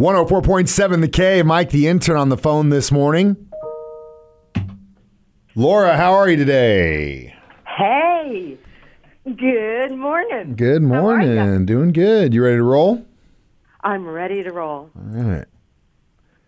104.7 The K. Mike, the intern, on the phone this morning. Laura, how are you today? Hey, good morning. Good How are ya? morning. Doing good. You ready to roll? I'm ready to roll. All right.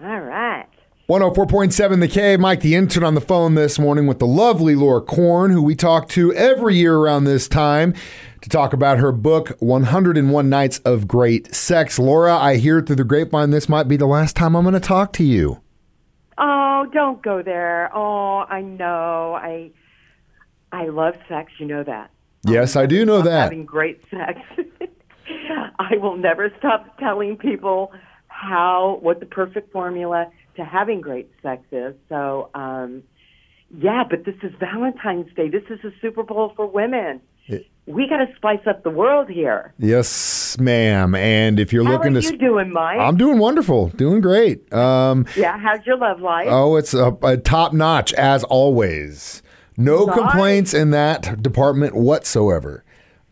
All right. 104.7 The K. Mike, the intern, on the phone this morning with the lovely Laura Corn, who we talk to every year around this time to talk about her book, 101 Nights of Great Sex. Laura, I hear through the grapevine this might be the last time I'm going to talk to you. Oh, don't go there. Oh, I know. I I love sex. You know that. Yes, I do know I'm that. Having great sex. I will never stop telling people how what the perfect formula to having great sex is. So, um, yeah, but this is Valentine's Day. This is a Super Bowl for women. It- we got to spice up the world here. Yes, ma'am. And if you're How looking are to. you doing, Mike? I'm doing wonderful, doing great. Um, yeah, how's your love life? oh, it's a, a top notch as always. No Nice. complaints in that department whatsoever.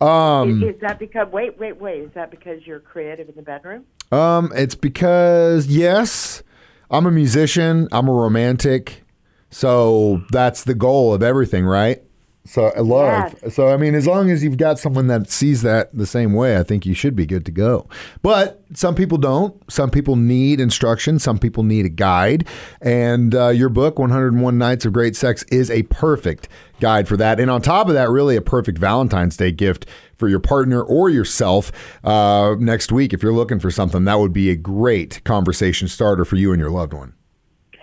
Um, is, is that because wait, wait, wait? Is that because you're creative in the bedroom? um, it's because yes, I'm a musician. I'm a romantic, so that's the goal of everything, right? So I love. So I mean, as long as you've got someone that sees that the same way, I think you should be good to go. But some people don't. Some people need instruction. Some people need a guide. And uh, your book, 101 Nights of Great Sex, is a perfect guide for that. And on top of that, really a perfect Valentine's Day gift for your partner or yourself uh, next week. If you're looking for something, that would be a great conversation starter for you and your loved one.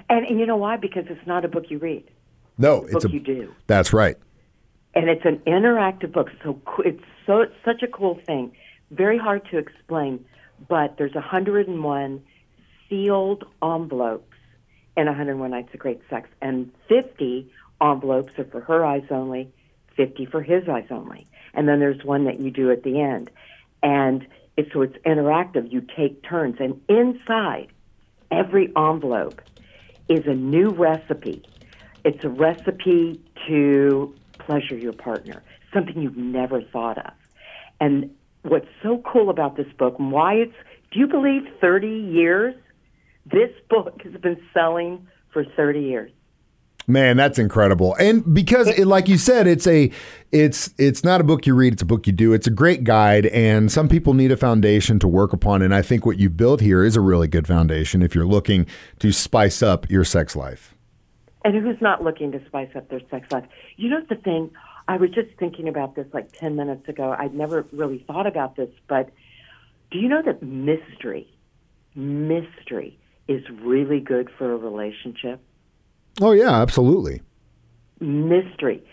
And, and you know why? Because it's not a book you read. No, It's a it's book a. you do. That's right. And it's an interactive book. So it's so it's such a cool thing. Very hard to explain, but there's 101 sealed envelopes in 101 Nights of Great Sex, and 50 envelopes are for her eyes only, 50 for his eyes only, and then there's one that you do at the end, and it's so it's interactive. You take turns, and inside every envelope is a new recipe. It's a recipe to pleasure your partner, something you've never thought of. And what's so cool about this book, and why it's, do you believe 30 years? This book has been selling for 30 years. Man, that's incredible. And because it, like you said, it's a it's it's not a book you read, it's a book you do. It's a great guide and some people need a foundation to work upon and I think what you built here is a really good foundation if you're looking to spice up your sex life. And who's not looking to spice up their sex life? You know the thing, I was just thinking about this like 10 minutes ago. I'd never really thought about this, but do you know that mystery, mystery is really good for a relationship? Oh yeah, absolutely. mystery,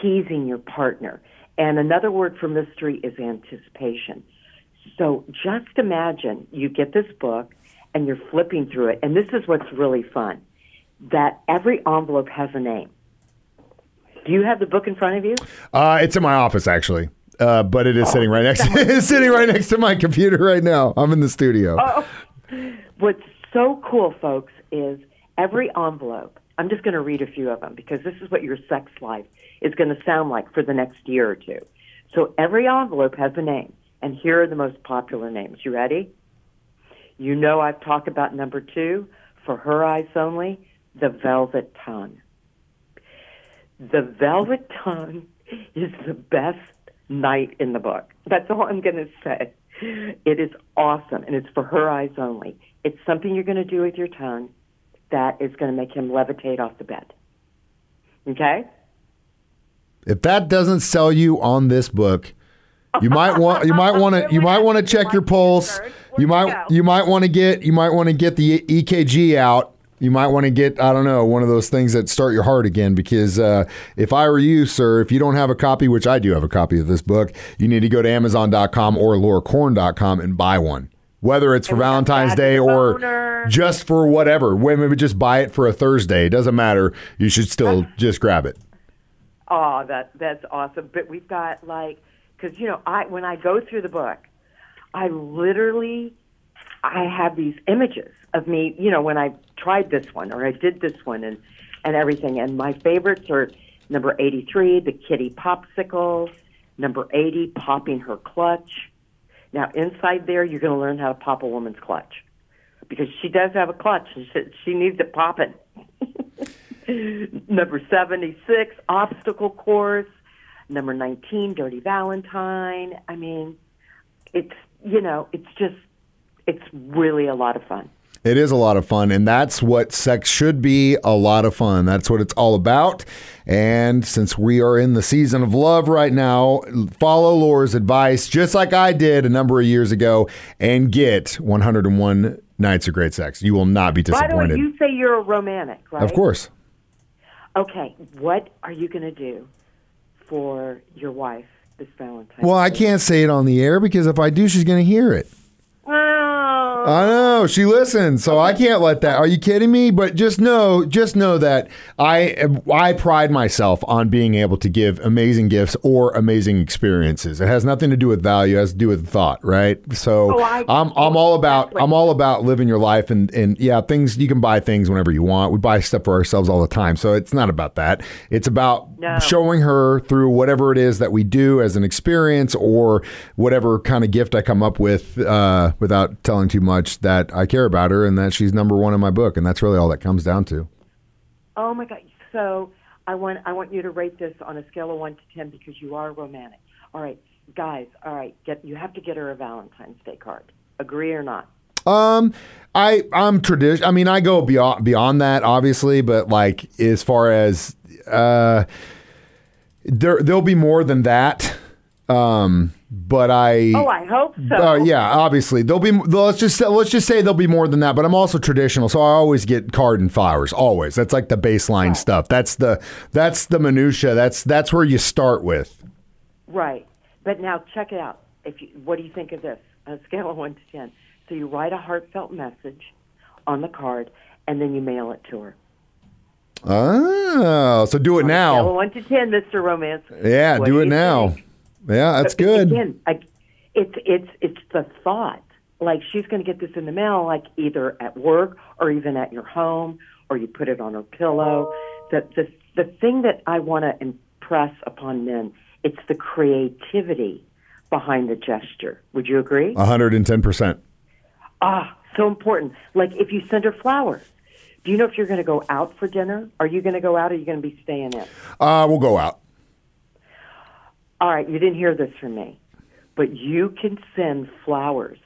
teasing your partner. And another word for mystery is anticipation. So just imagine you get this book and you're flipping through it, and this is what's really fun that every envelope has a name. Do you have the book in front of you? Uh, it's in my office actually. Uh, but it is sitting right next it's sitting right next to my computer right now. I'm in the studio. What's so cool, folks, is every envelope. I'm just going to read a few of them because this is what your sex life is going to sound like for the next year or two. So every envelope has a name, and here are the most popular names. You ready? You know I've talked about number two for her eyes only, the velvet tongue. The velvet tongue is the best night in the book. That's all I'm going to say. It is awesome, and it's for her eyes only. It's something you're going to do with your tongue that is going to make him levitate off the bed. Okay? If that doesn't sell you on this book, you might want you might want to you might want to check your pulse. You might you might want to get you might want to get the EKG out. You might want to get I don't know one of those things that start your heart again because uh, if I were you, sir, if you don't have a copy, which I do have a copy of this book, you need to go to Amazon.com or LauraCorn.com and buy one. Whether it's for And we have Valentine's Day or just for whatever, would just buy it for a Thursday. It doesn't matter. You should still just grab it. Oh, that that's awesome. But we've got like, because you know, I when I go through the book, I literally, I have these images of me. You know, when I tried this one or I did this one and and everything. And my favorites are number eighty three, the kitty popsicle. Number eighty, popping her clutch. Now inside there, you're going to learn how to pop a woman's clutch. because she does have a clutch and she, she needs to pop it popping. Number 76, obstacle course. Number 19, Dirty Valentine. I mean, it's, you know, it's just, it's really a lot of fun. It is a lot of fun, and that's what sex should be a lot of fun. That's what it's all about. And since we are in the season of love right now, follow Laura's advice, just like I did a number of years ago, and get 101 nights of great sex. You will not be disappointed. By the way, you say you're a romantic, right? Of course. Okay, what are you going to do for your wife this Valentine's Well, I can't say it on the air because if I do, she's going to hear it. I know she listens, so I can't let that. Are you kidding me? But just know, just know that I I pride myself on being able to give amazing gifts or amazing experiences. It has nothing to do with value; it has to do with thought, right? So oh, I, I'm I'm all about I'm all about living your life and and yeah, things you can buy things whenever you want. We buy stuff for ourselves all the time, so it's not about that. It's about no. showing her through whatever it is that we do as an experience or whatever kind of gift I come up with uh, without telling too much that I care about her and that she's number one in my book, and that's really all that comes down to. Oh my God! So I want I want you to rate this on a scale of one to ten because you are romantic. All right, guys. All right, get you have to get her a Valentine's Day card. Agree or not? Um, I I'm tradition. I mean, I go beyond beyond that, obviously, but like as far as uh, there there'll be more than that. Um, but I oh I hope so. Uh, yeah, obviously there'll be. Let's just say, let's just say there'll be more than that. But I'm also traditional, so I always get card and flowers. Always. That's like the baseline right. stuff. That's the that's the minutia. That's that's where you start with. Right, but now check it out. If you, what do you think of this? A scale of one to ten. So you write a heartfelt message on the card, and then you mail it to her. Oh, so do it now. Scale of one to ten, Mr. Romance. Yeah, what do, do it now. Think? Yeah, that's good. Again, I, it's it's it's the thought. Like she's going to get this in the mail, like either at work or even at your home, or you put it on her pillow. The the the thing that I want to impress upon men, it's the creativity behind the gesture. Would you agree? One hundred and ten percent. Ah, so important. Like if you send her flowers. Do you know if you're going to go out for dinner? Are you going to go out or are you going to be staying in? Uh, we'll go out all right, you didn't hear this from me, but you can send flowers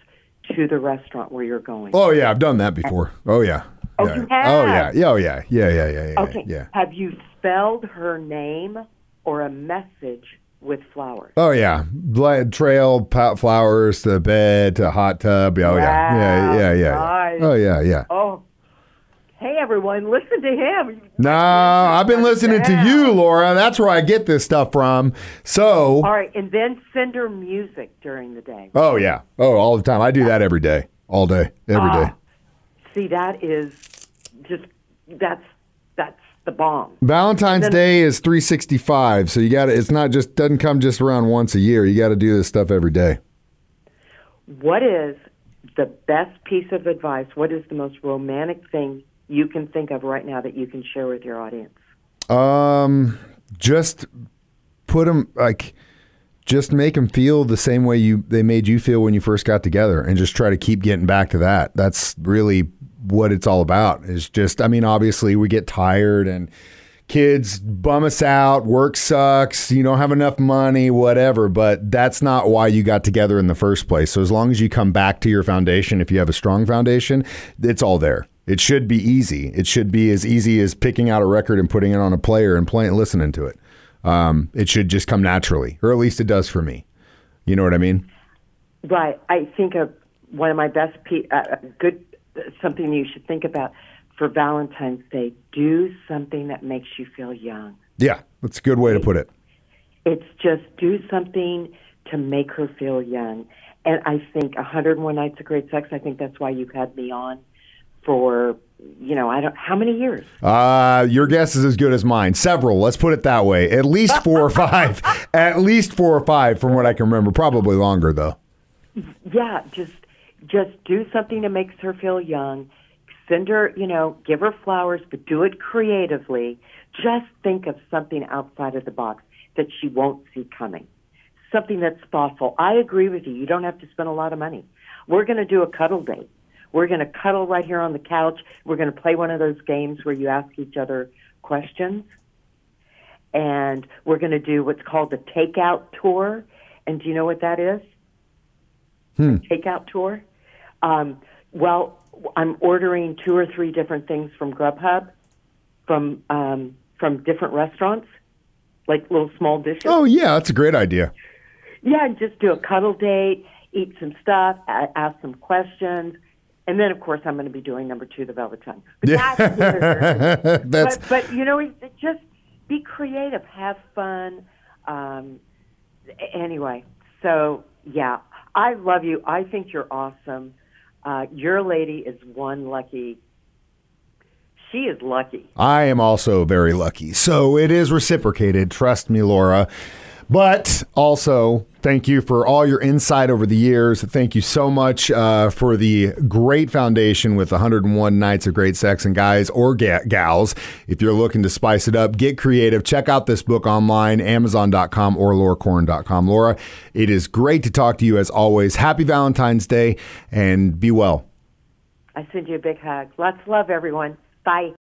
to the restaurant where you're going. Oh yeah, I've done that before. Oh yeah. Oh, yeah. you have? Oh yeah. Yeah. Oh yeah. Yeah. Yeah. Yeah. Yeah. Okay. Yeah. Have you spelled her name or a message with flowers? Oh yeah, trail flowers to bed to hot tub. Oh yeah. Yeah. Yeah. Yeah. Nice. Oh yeah. Yeah. Oh hey everyone, listen to him. No, I've been listening to you, Laura. That's where I get this stuff from. So All right, and then send her music during the day. Oh yeah. Oh, all the time. I do that every day. All day. every day. Uh, see, that is just that's that's the bomb. Valentine's then, Day is 365, so you got to it's not just doesn't come just around once a year. You got to do this stuff every day. What is the best piece of advice? What is the most romantic thing you can think of right now that you can share with your audience? Um, just put them like just make them feel the same way you they made you feel when you first got together and just try to keep getting back to that. That's really what it's all about. Is just i mean obviously we get tired and kids bum us out work sucks you don't have enough money whatever but that's not why you got together in the first place. So as long as you come back to your foundation if you have a strong foundation it's all there it should be easy. It should be as easy as picking out a record and putting it on a player and playing, listening to it. Um, it should just come naturally, or at least it does for me. You know what I mean? Right. I think one of my best, pe- uh, good, something you should think about for Valentine's Day. Do something that makes you feel young. Yeah, that's a good way to put it. It's just do something to make her feel young. And I think 101 Nights of Great Sex, I think that's why you had me on for you know, I don't how many years? Uh, your guess is as good as mine. Several, let's put it that way. At least four or five. At least four or five from what I can remember. Probably longer though. Yeah, just just do something that makes her feel young. Send her, you know, give her flowers, but do it creatively. Just think of something outside of the box that she won't see coming. Something that's thoughtful. I agree with you. You don't have to spend a lot of money. We're going to do a cuddle date We're going to cuddle right here on the couch. We're going to play one of those games where you ask each other questions. And we're going to do what's called the takeout tour. And do you know what that is? Hmm. Takeout tour? Um, well, I'm ordering two or three different things from Grubhub, from um, from different restaurants, like little small dishes. Oh yeah, that's a great idea. Yeah, and just do a cuddle date, eat some stuff, ask some questions, and then of course I'm going to be doing number two, the Velvet Tongue. But Yeah. that's, That's but, but you know, just be creative, have fun. Um, anyway, so yeah, I love you. I think you're awesome. Uh, your lady is one lucky. She is lucky. I am also very lucky. So it is reciprocated. Trust me, Laura. But also, thank you for all your insight over the years. Thank you so much uh, for the great foundation with 101 Nights of Great Sex. And guys or ga- gals, if you're looking to spice it up, get creative. Check out this book online, amazon.com or lauracorn.com. Laura, it is great to talk to you as always. Happy Valentine's Day and be well. I send you a big hug. Lots of love, everyone. Bye.